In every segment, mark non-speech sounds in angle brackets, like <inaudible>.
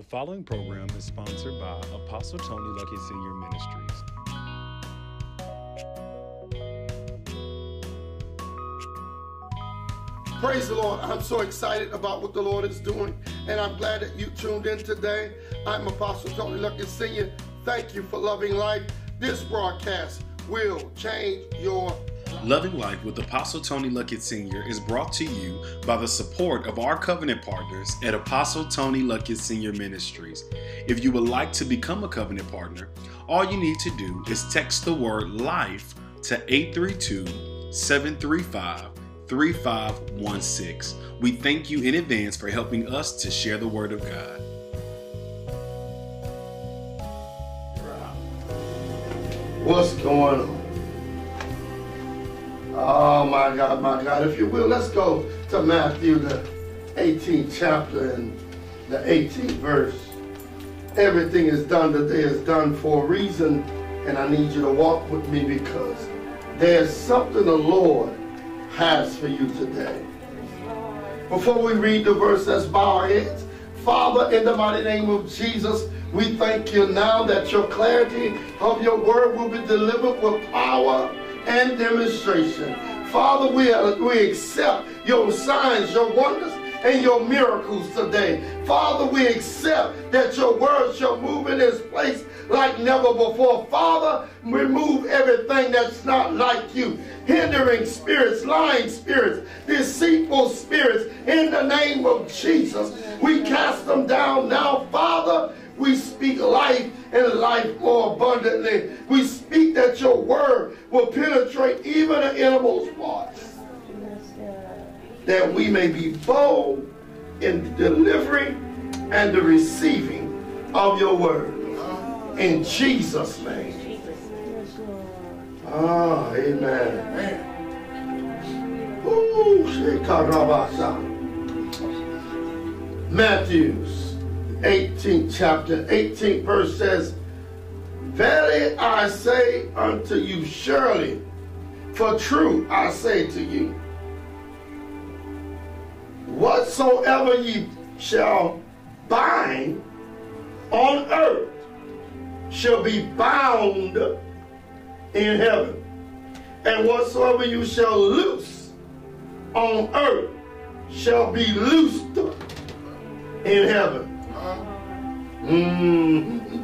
The following program is sponsored by Apostle Tony Luckett Senior Ministries. Praise the Lord. I'm so excited about what the Lord is doing, and I'm glad that you tuned in today. I'm Apostle Tony Luckett Sr. Thank you for loving life. This broadcast will change your Loving Life with Apostle Tony Luckett Sr. is brought to you by the support of our covenant partners at Apostle Tony Luckett Senior Ministries. If you would like to become a covenant partner, all you need to do is text the word LIFE to 832 735 3516. We thank you in advance for helping us to share the word of God. what's going on. Oh my God, my God. If you will, let's go to Matthew, the 18th chapter and the 18th verse. Everything is done today is done for a reason, and I need you to walk with me because there's something the Lord has for you today. Before we read the verse, let's bow our heads. Father, in the mighty name of Jesus, we thank you now that your clarity of your word will be delivered with power and demonstration. Father, we, we accept your signs, your wonders, and your miracles today. Father, we accept that your word shall move in this place like never before. Father, remove everything that's not like you. Hindering spirits, lying spirits, deceitful spirits, in the name of Jesus. We cast them down now, Father. We speak life and life more abundantly. We speak that your word will penetrate even the innermost parts. That we may be bold in the delivering and the receiving of your word. In Jesus' name. Ah, amen. Matthew's 18th chapter, 18th verse says, Verily I say unto you, surely, for true I say to you, whatsoever ye shall bind on earth shall be bound in heaven, and whatsoever you shall loose on earth shall be loosed in heaven. Mm.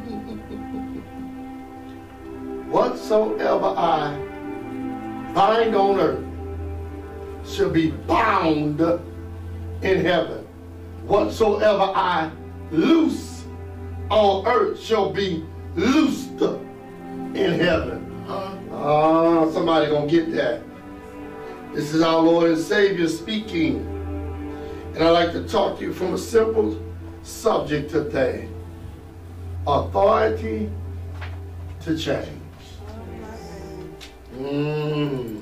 Whatsoever I bind on earth shall be bound in heaven. Whatsoever I loose on earth shall be loosed in heaven. Ah, somebody gonna get that. This is our Lord and Savior speaking. And I'd like to talk to you from a simple subject today. Authority to change. Mm.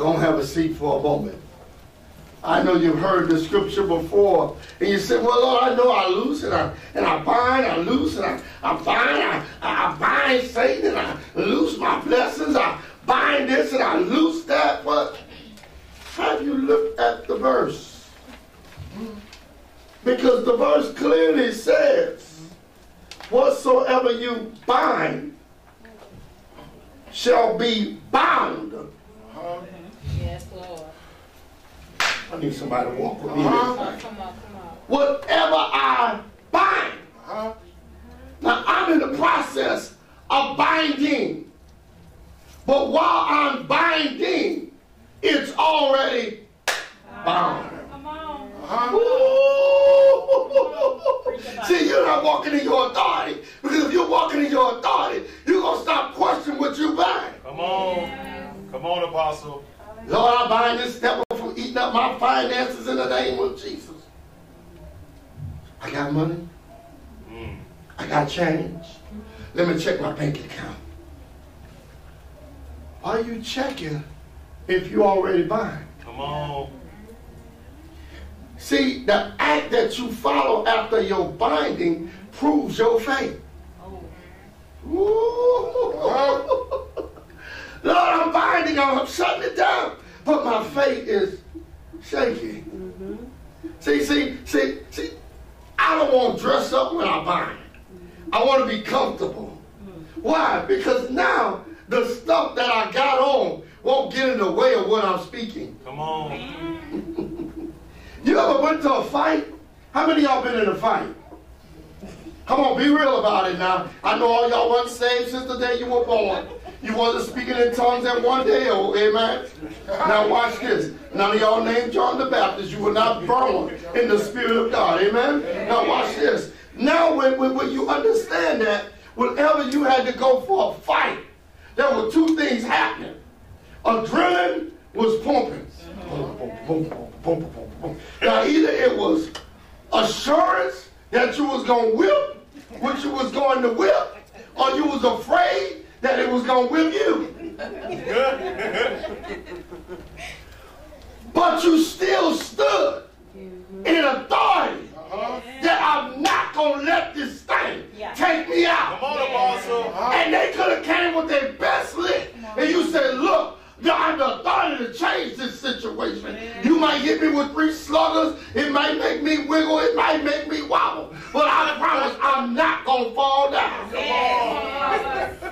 And have a seat for a moment. I know you've heard the scripture before, and you said, Well, Lord, I know I loose and I and I bind, I loose and I, I bind, I, I bind Satan and I loose my blessings, I bind this and I loose that. But have you looked at the verse? Because the verse clearly says, Whatsoever you bind shall be bound. Yes, Lord. I need somebody to walk with me. Come on, come on, come on. Whatever I bind. Now I'm in the process of binding. But while I'm binding, it's already bound. Come on. Ooh. See, you're not walking in your authority. Because if you're walking in your authority, you're going to stop questioning what you bind. Come on. Come on, Apostle. Lord, I bind this devil from eating up my finances in the name of Jesus. I got money. Mm. I got change. Let me check my bank account. Why are you checking if you already bind? Come on. See, the act that you follow after your binding proves your faith. Oh. <laughs> Lord, I'm binding, I'm shutting it down. But my faith is shaky. See, see, see, see, I don't want to dress up when I bind. I want to be comfortable. Why? Because now the stuff that I got on won't get in the way of what I'm speaking. Come on. <laughs> You ever went to a fight? How many of y'all been in a fight? Come on, be real about it now. I know all y'all weren't saved since the day you were born. You wasn't speaking in tongues at one day oh, amen? Now watch this. None of y'all named John the Baptist. You were not born in the Spirit of God, amen? Now watch this. Now when, when, when you understand that, whenever you had to go for a fight, there were two things happening. Adrenaline was pumping. Now either it was assurance that you was going to whip what you was going to whip, or you was afraid that it was going to whip you. <laughs> But you still stood in authority uh-huh. that I'm not going to let this thing Yeah. take me out. Come on, Apostle. Uh-huh. And they could have came with their best lick. And you said, look, I have the authority to change this situation. You might hit me with three sluggers. It might make me wiggle. It might make me wobble. But I <laughs> promise I'm not going to fall down.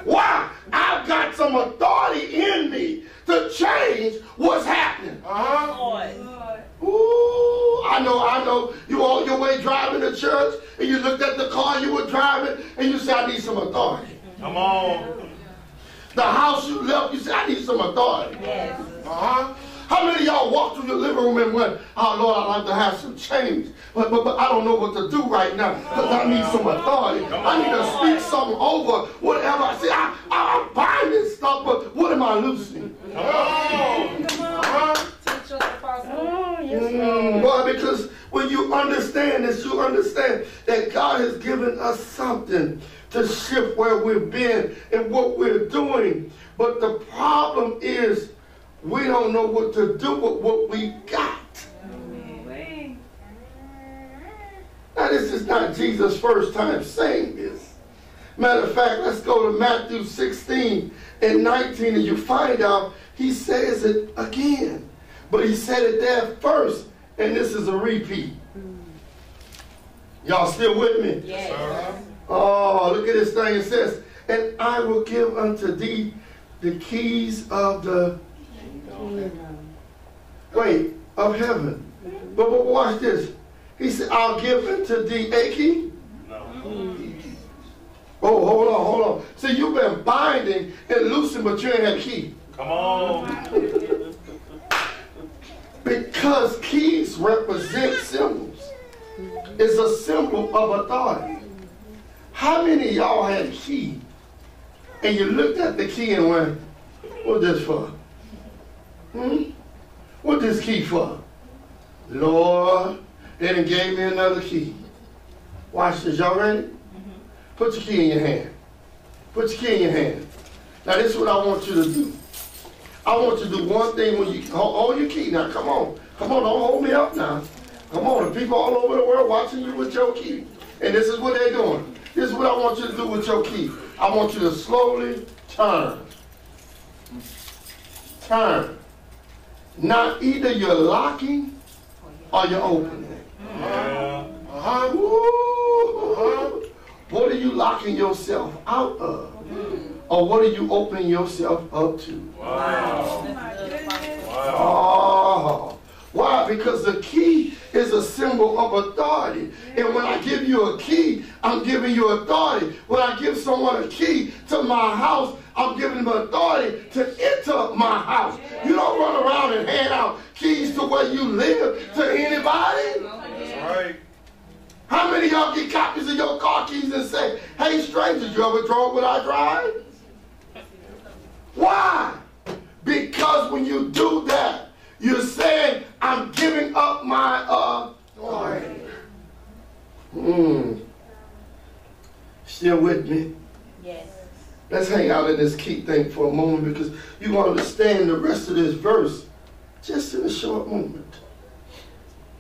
Why? I've got some authority in me to change what's happening. Ooh, I know, I know. You on your way driving to church and you looked at the car you were driving and you said, I need some authority. Come on. The house you left, you said, I need some authority. Yes. Uh-huh. How many of y'all walked through your living room and went, oh Lord, I'd like to have some change, but, but, but I don't know what to do right now because I need some authority. I need to speak something over whatever. I see, I, I, I'm buying this stuff, but what am I losing? Come on. Teach us, Apostle. Mm, Why? Because when you understand this, you understand that God has given us something to shift where we've been and what we're doing. But the problem is we don't know what to do with what we got. Now, this is not Jesus' first time saying this. Matter of fact, let's go to Matthew 16 and 19, and you find out he says it again. But he said it there first, and this is a repeat. Y'all still with me? Yes. Oh, look at this thing. It says, And I will give unto thee the keys of the wait of heaven. But, but watch this. He said, I'll give unto thee a key. No. Oh, hold on, hold on. See, you've been binding and loosing, but you ain't had key. Come on. Because keys represent symbols. It's a symbol of authority. How many of y'all had a key and you looked at the key and went, what this for? Hmm? What this key for? Lord, then he gave me another key. Watch this, y'all ready? Put your key in your hand. Put your key in your hand. Now this is what I want you to do. I want you to do one thing when you hold, hold your key. Now come on, come on, don't hold me up now. Come on, the people all over the world watching you with your key, and this is what they're doing. This is what I want you to do with your key. I want you to slowly turn, turn. Now either you're locking or you're opening. Yeah. Uh-huh. Woo. Uh-huh. What are you locking yourself out of? Or what are you opening yourself up to? Wow. Wow. Oh, why? Because the key is a symbol of authority. And when I give you a key, I'm giving you authority. When I give someone a key to my house, I'm giving them authority to enter my house. You don't run around and hand out keys to where you live to anybody. That's right. How many of y'all get copies of your car keys and say, hey, strangers, you ever drove what I drive? Why? Because when you do that, you're saying, I'm giving up my authority. Hmm. Still with me? Yes. Let's hang out in this key thing for a moment because you want to understand the rest of this verse just in a short moment.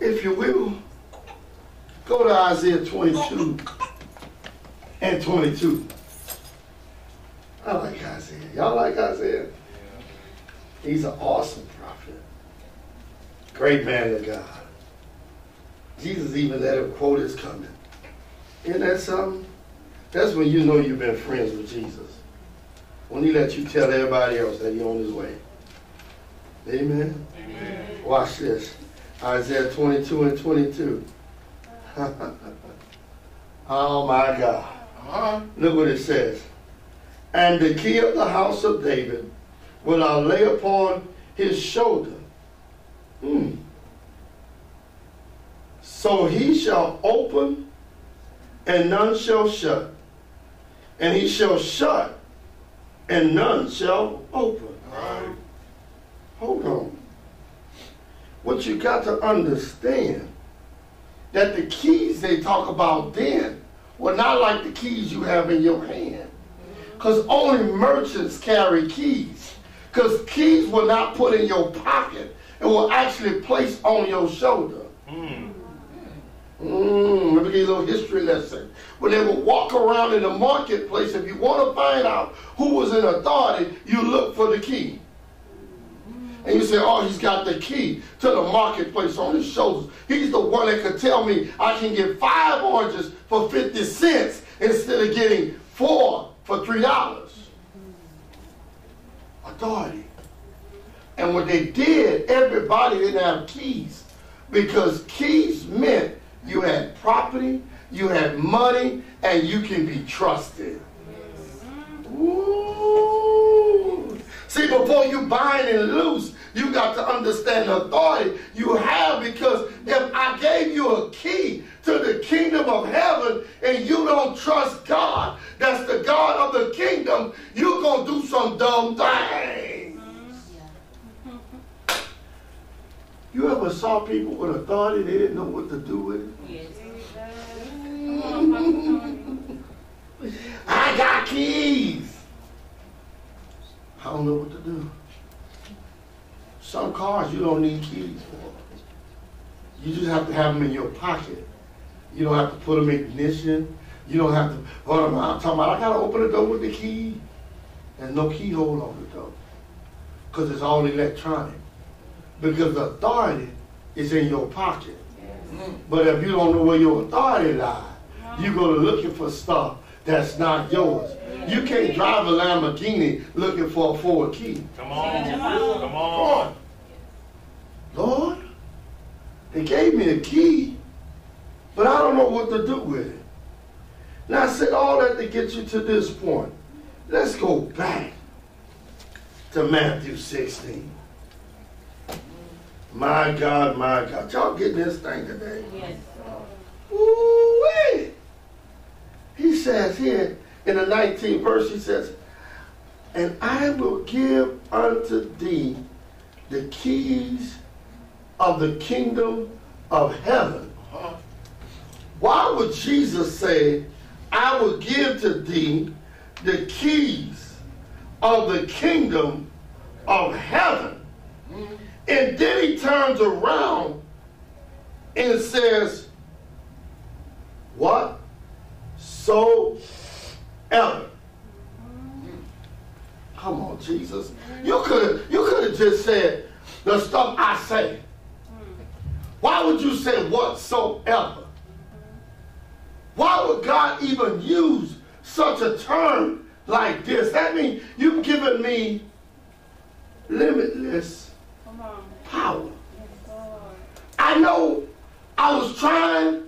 If you will, go to Isaiah 22 and 22. I like Isaiah. Y'all like Isaiah? He's an awesome prophet. Great man of God. Jesus even let him quote his coming. Isn't that something? That's when you know you've been friends with Jesus. When he let you tell everybody else that he's on his way. Amen. Amen. Watch this. Isaiah 22 and 22. <laughs> oh my God. Uh-huh. Look what it says. And the key of the house of David will I lay upon his shoulder. Hmm. So he shall open, and none shall shut. And he shall shut, and none shall open. Right. Hold on. What you got to understand that the keys they talk about then were not like the keys you have in your hand. Because only merchants carry keys. Because keys were not put in your pocket and were actually placed on your shoulder. Mm. Mm, let me give you a little history lesson. When they would walk around in the marketplace, if you want to find out who was in authority, you look for the key. And you say, oh, he's got the key to the marketplace on his shoulders. He's the one that could tell me I can get five oranges for 50 cents instead of getting four for $3. Authority. And what they did, everybody didn't have keys because keys meant you had property, you had money, and you can be trusted. Ooh. See, before you bind and loose, you got to understand the authority you have because if I gave you a key to the kingdom of heaven and you don't trust God, that's the God of the kingdom, you're going to do some dumb things. You ever saw people with authority, they didn't know what to do with it? <laughs> I got keys. I don't know what to do. Some cars you don't need keys for. You just have to have them in your pocket. You don't have to put them in ignition. You don't have to run around talking about, I gotta open the door with the key. There's no keyhole on the door. Because it's all electronic. Because the authority is in your pocket. But if you don't know where your authority lies, you uh-huh. go to looking for stuff that's not yours. You can't drive a Lamborghini looking for a Ford key. Come on. Come on. Come on. Lord, they gave me a key, but I don't know what to do with it. Now I said all that to get you to this point. Let's go back to Matthew 16. My God, my God. Y'all getting this thing today? Yes. Ooh-wee. He says here in the 19th verse, he says, And I will give unto thee the keys of the kingdom of heaven. Why would Jesus say, I will give to thee the keys of the kingdom of heaven? And then he turns around and says, What? So ever. Come on, Jesus. You could you could have just said the stuff I say. Why would you say whatsoever? Why would God even use such a term like this? That means you've given me limitless power. I know I was trying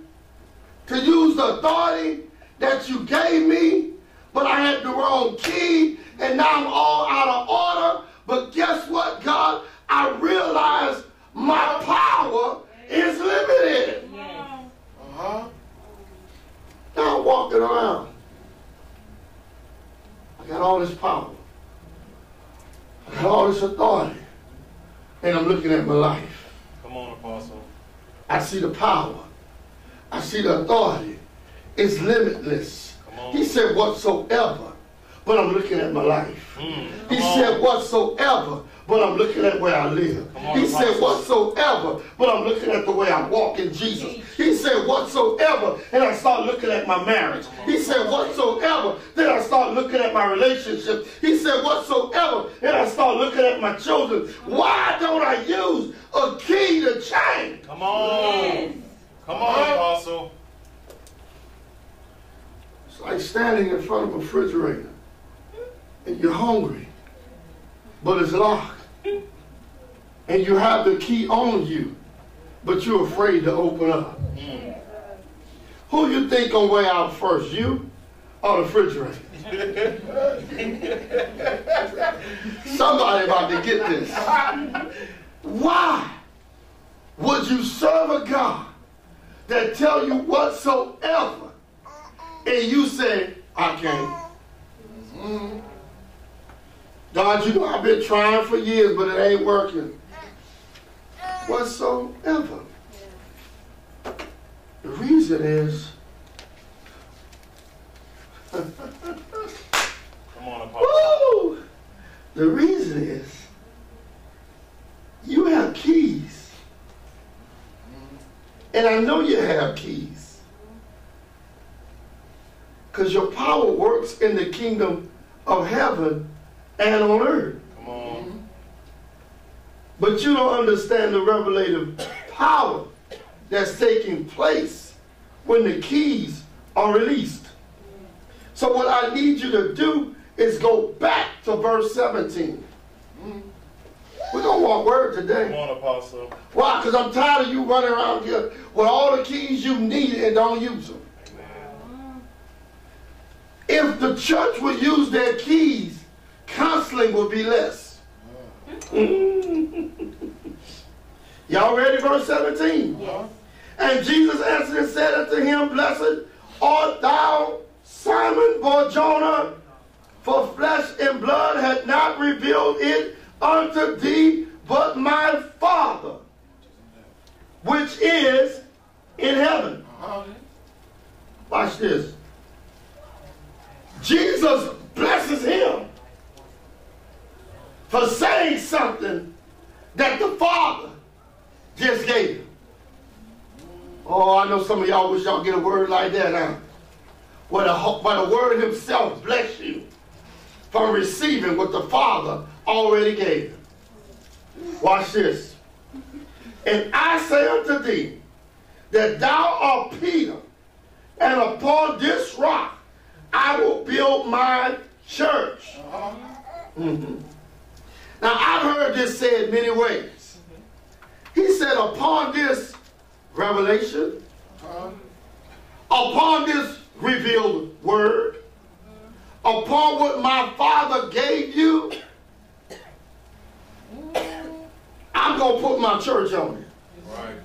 to use the authority that you gave me, but I had the wrong key, and now I'm all out of order. But guess what, God? I realize my power is limited. Yes. Uh-huh. Now I'm walking around. I got all this power. I got all this authority. And I'm looking at my life. Come on, Apostle. I see the power. I see the authority. It's limitless. He said whatsoever, but I'm looking at my life. Mm. He on. said whatsoever, but I'm looking at where I live. On, He said whatsoever, but I'm looking at the way I walk in Jesus. He said whatsoever, and I start looking at my marriage. He said whatsoever, then I start looking at my relationship. He said whatsoever, and I start looking at my children. Why don't I use a key to change? Come on. Come on, Apostle. It's like standing in front of a refrigerator and you're hungry, but it's locked. And you have the key on you, but you're afraid to open up. Who you think gonna out first, you or the refrigerator? <laughs> Somebody about to get this. Why would you serve a God that tell you whatsoever and you say, I can't? Mm. God, you know I've been trying for years, but it ain't working. Whatsoever. The reason is Come on, Apostle. Woo! The reason is you have keys. And I know you have keys. Because your power works in the kingdom of heaven and on earth. Come on. But you don't understand the revelative power that's taking place when the keys are released. So what I need you to do is go back to verse 17. We're going to walk word today. Come on, Apostle. Why? Because I'm tired of you running around here with all the keys you need and don't use them. If the church would use their keys, counseling would be less. <laughs> Y'all ready? Verse 17. Yes. And Jesus answered and said unto him, Blessed art thou, Simon Barjona, for flesh and blood had not revealed it unto thee, but my Father, which is in heaven. Uh-huh. Watch this. Jesus blesses him for saying something that the Father just gave him. Oh, I know some of y'all wish y'all get a word like that, huh? Where the, where the word himself bless you from receiving what the Father already gave him. Watch this. And I say unto thee that thou art Peter, and upon this rock I will build my church. Mhm. Now I've heard this said many ways. He said, upon this revelation, Uh-huh. upon this revealed word, upon what my father gave you, I'm going to put my church on it. Right.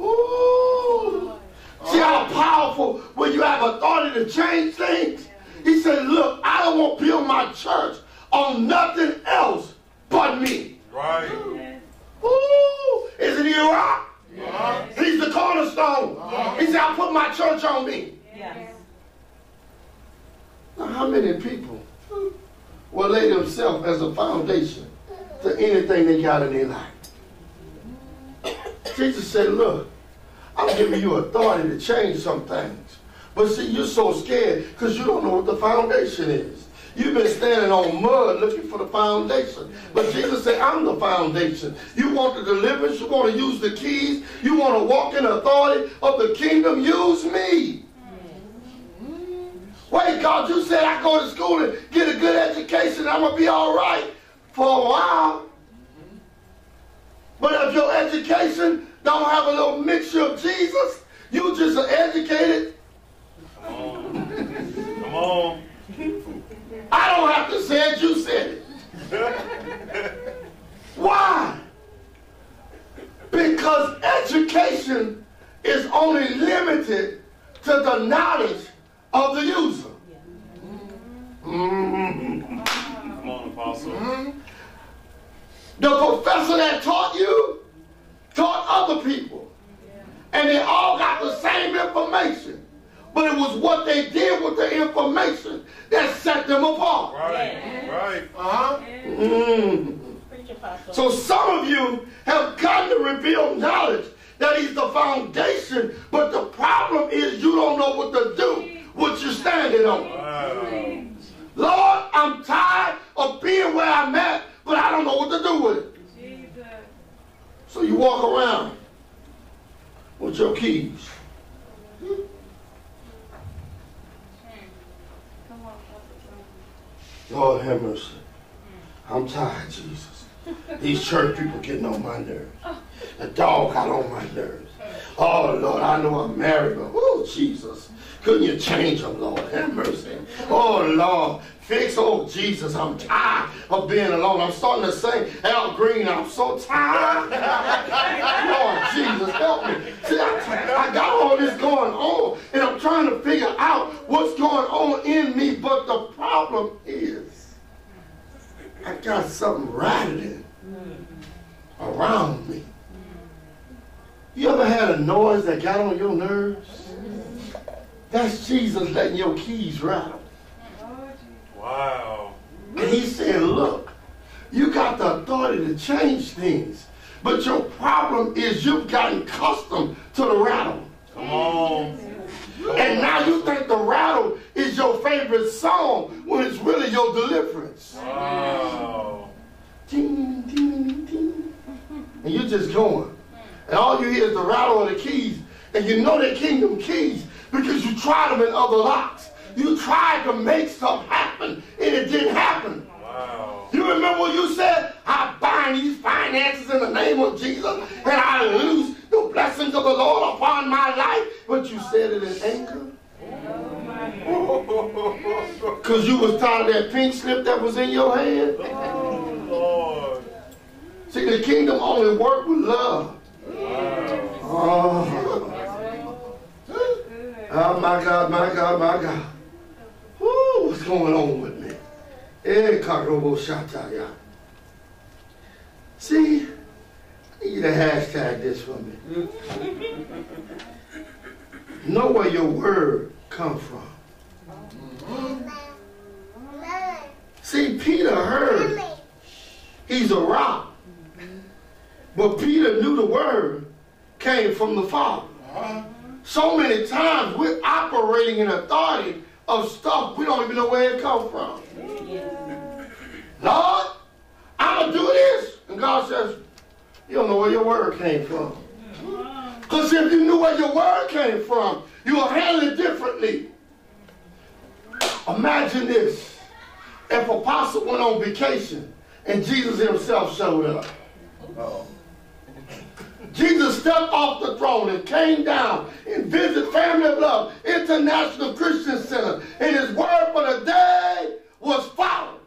Ooh. See how powerful when you have authority to change things? He said, look, I don't want to build my church on nothing else but me. Right. Ooh, isn't he a rock? He's the cornerstone. Uh-huh. He said, I put my church on me. Yes. Now, how many people will lay themselves as a foundation to anything they got in their life? Jesus said, look, I'm giving you authority to change some things. But see, you're so scared because you don't know what the foundation is. You've been standing on mud looking for the foundation. But Jesus said, I'm the foundation. You want the deliverance, you want to use the keys, you want to walk in authority of the kingdom, use me. Wait, God, you said I go to school and get a good education, I'm going to be all right for a while. But if your education don't have a little mixture of Jesus, you just are educated. Come on. Come on. I don't have to say it, you said it. Why? Because education is only limited to the knowledge of the user. Come on, Apostle. Mm-hmm. The professor that taught you taught other people. And they all got the same information. But it was what they did with the information that set them apart. Right. Right. Uh-huh. Mm. So some of you have gotten to reveal knowledge that he's the foundation, but the problem is you don't know what to do, what you're standing on. Wow. Lord, I'm tired of being where I'm at, but I don't know what to do with it. So you walk around with your keys. Lord have mercy. I'm tired, Jesus. These church people getting on my nerves. The dog got on my nerves. Oh, Lord, I know I'm married, but oh, Jesus. Couldn't you change them, Lord? Have mercy. Oh, Lord. Fix, oh, Jesus. I'm tired of being alone. I'm starting to sing Al Green. I'm so tired. Lord, Jesus, help me. See, I, I got all this going on, and I'm trying to figure out what's going on in me, but the problem is I got something rattling around me. You ever had a noise that got on your nerves? That's Jesus letting your keys rattle. And he's saying, look, you got the authority to change things. But your problem is you've gotten accustomed to the rattle. Come on. And now you think the rattle is your favorite song when it's really your deliverance. Wow. Ding, ding, ding. And you're just going. And all you hear is the rattle of the keys. And you know they're kingdom keys because you tried them in other locks. You tried to make stuff happen and it didn't happen. Wow. You remember what you said? I bind these finances in the name of Jesus and I lose the blessings of the Lord upon my life. But you said it in anger. <laughs> Because you was tired of that pink slip that was in your hand. Oh, Lord. See, the kingdom only work with love. Wow. Oh. <laughs> oh my God, my God, my God. Going on with me? Eh. See, I need you to hashtag this for me. <laughs> know where your word come from. See, Peter heard he's a rock. But Peter knew the word came from the Father. So many times we're operating in authority of stuff we don't even know where it come from. Lord, I'm going to do this. And God says, you don't know where your word came from. Because if you knew where your word came from, you would handle it differently. Imagine this. If Apostle went on vacation and Jesus himself showed up. Jesus stepped off the throne and came down and visited Family of Love International Christian Center. And his word for the day was followed.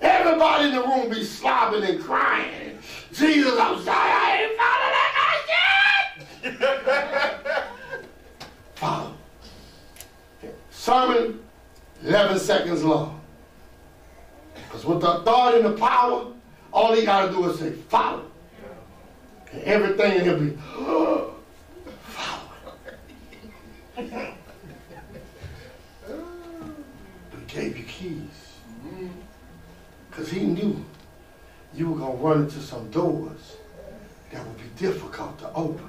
Everybody in the room be slobbing and crying. Jesus, I'm sorry, I ain't following that shit. <laughs> Follow. Sermon, 11 seconds long. Because with the authority and the power, all he got to do is say, follow. And everything in him be, follow. he gave you keys. Because he knew you were going to run into some doors that would be difficult to open.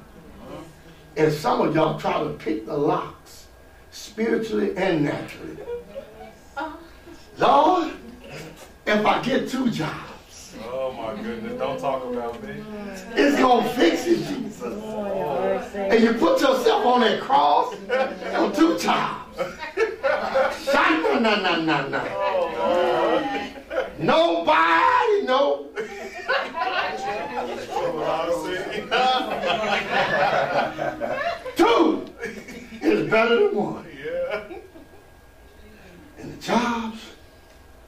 And some of y'all try to pick the locks, spiritually and naturally. Lord, if I get two jobs, Oh my goodness. Don't talk about me. it's to fix it, Jesus. And you put yourself on that cross on two jobs. Shine, no, no, no, no. Nobody, no. <laughs> Two is better than one. yeah. And the jobs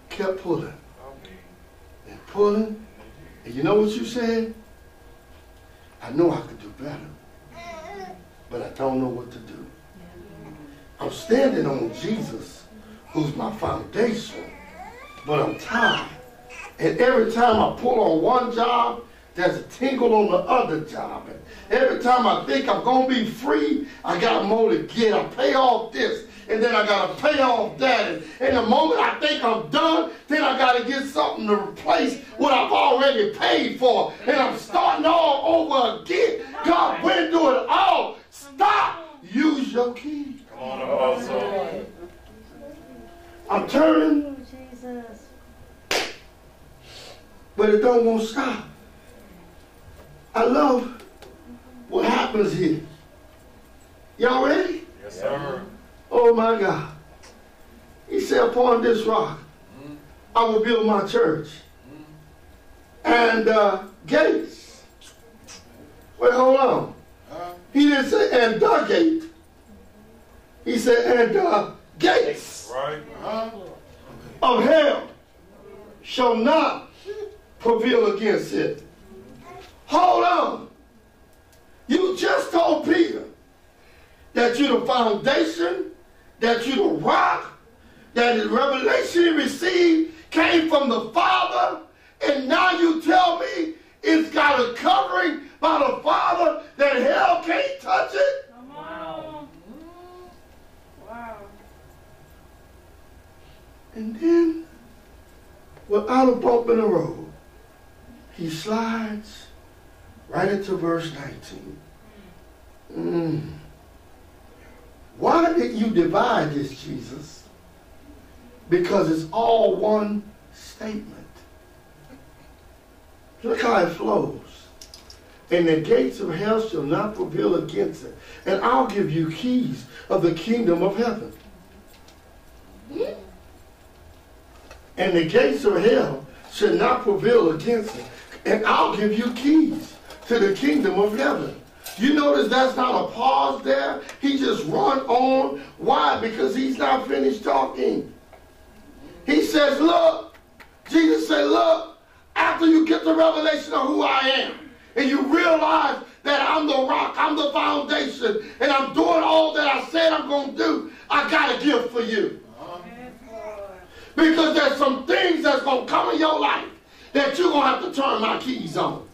kept pulling pulling. And you know what you said? I know I could do better, but I don't know what to do. I'm standing on Jesus, who's my foundation, but I'm tired. And every time I pull on one job, there's a tingle on the other job. And every time I think I'm going to be free, I got more to get. I pay off this, and then I got to pay off that. And, and the moment I think I'm done, then I got to get something to replace what I've already paid for. And I'm starting all over again. God, when do it all? Stop. Use your key. Come on, Apostle. I'm turning, but it don't want to stop. I love what happens here? Y'all ready? Yes, sir. Oh my God. He said, Upon this rock, I will build my church. And uh, gates. Wait, hold on. He didn't say, and the gate. He said, and gates Right? of hell shall not prevail against it. Hold on. You just told Peter that you're the foundation, that you're the rock, that the revelation he received came from the Father, and now you tell me it's got a covering by the Father that hell can't touch it? Wow. Wow. And then, without a bump in the road, he slides right into verse 19. Mm. Why did you divide this, Jesus? Because it's all one statement. Look how it flows. And the gates of hell shall not prevail against it. And I'll give you keys of the kingdom of heaven. and the gates of hell should not prevail against it. And I'll give you keys to the kingdom of heaven. You notice that's not a pause there. He just run on. Why? Because he's not finished talking. He says, look, Jesus said, look, after you get the revelation of who I am, and you realize that I'm the rock, I'm the foundation, and I'm doing all that I said I'm going to do, I got a gift for you. Because there's some things that's going to come in your life that you're going to have to turn my keys on.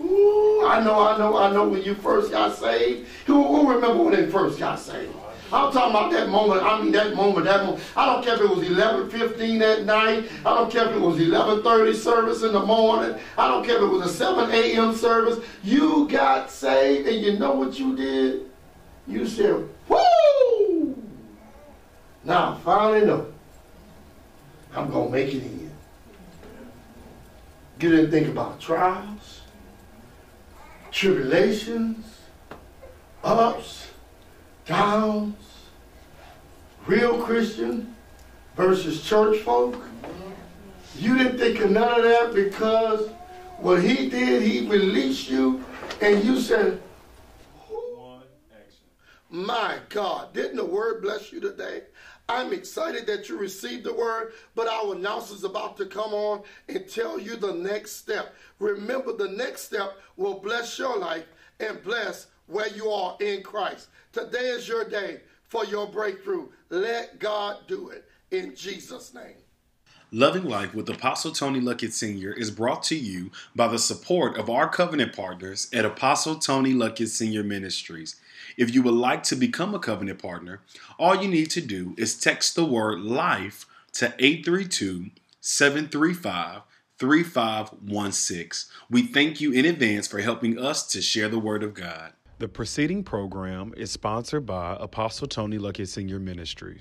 Ooh, I know, I know, I know when you first got saved. Who, who remember when they first got saved? I'm talking about that moment. I mean, that moment, that moment. I don't care if it was 11:15 at night. I don't care if it was 11:30 service in the morning. I don't care if it was a 7 a.m. service. You got saved, and you know what you did? You said, "Woo!" Now finally know. I'm gonna make it in. You didn't think about trials, tribulations, ups, downs, real Christian versus church folk. You didn't think of none of that because what he did, he released you, and you said, One action. my God, didn't the word bless you today? I'm excited that you received the word, but our announcer's about to come on and tell you the next step. Remember, the next step will bless your life and bless where you are in Christ. Today is your day for your breakthrough. Let God do it in Jesus' name. Loving Life with Apostle Tony Luckett Sr. is brought to you by the support of our covenant partners at Apostle Tony Luckett Sr. Ministries. If you would like to become a covenant partner, all you need to do is text the word LIFE to 832 735 3516. We thank you in advance for helping us to share the word of God. The preceding program is sponsored by Apostle Tony Luckett Sr. Ministries.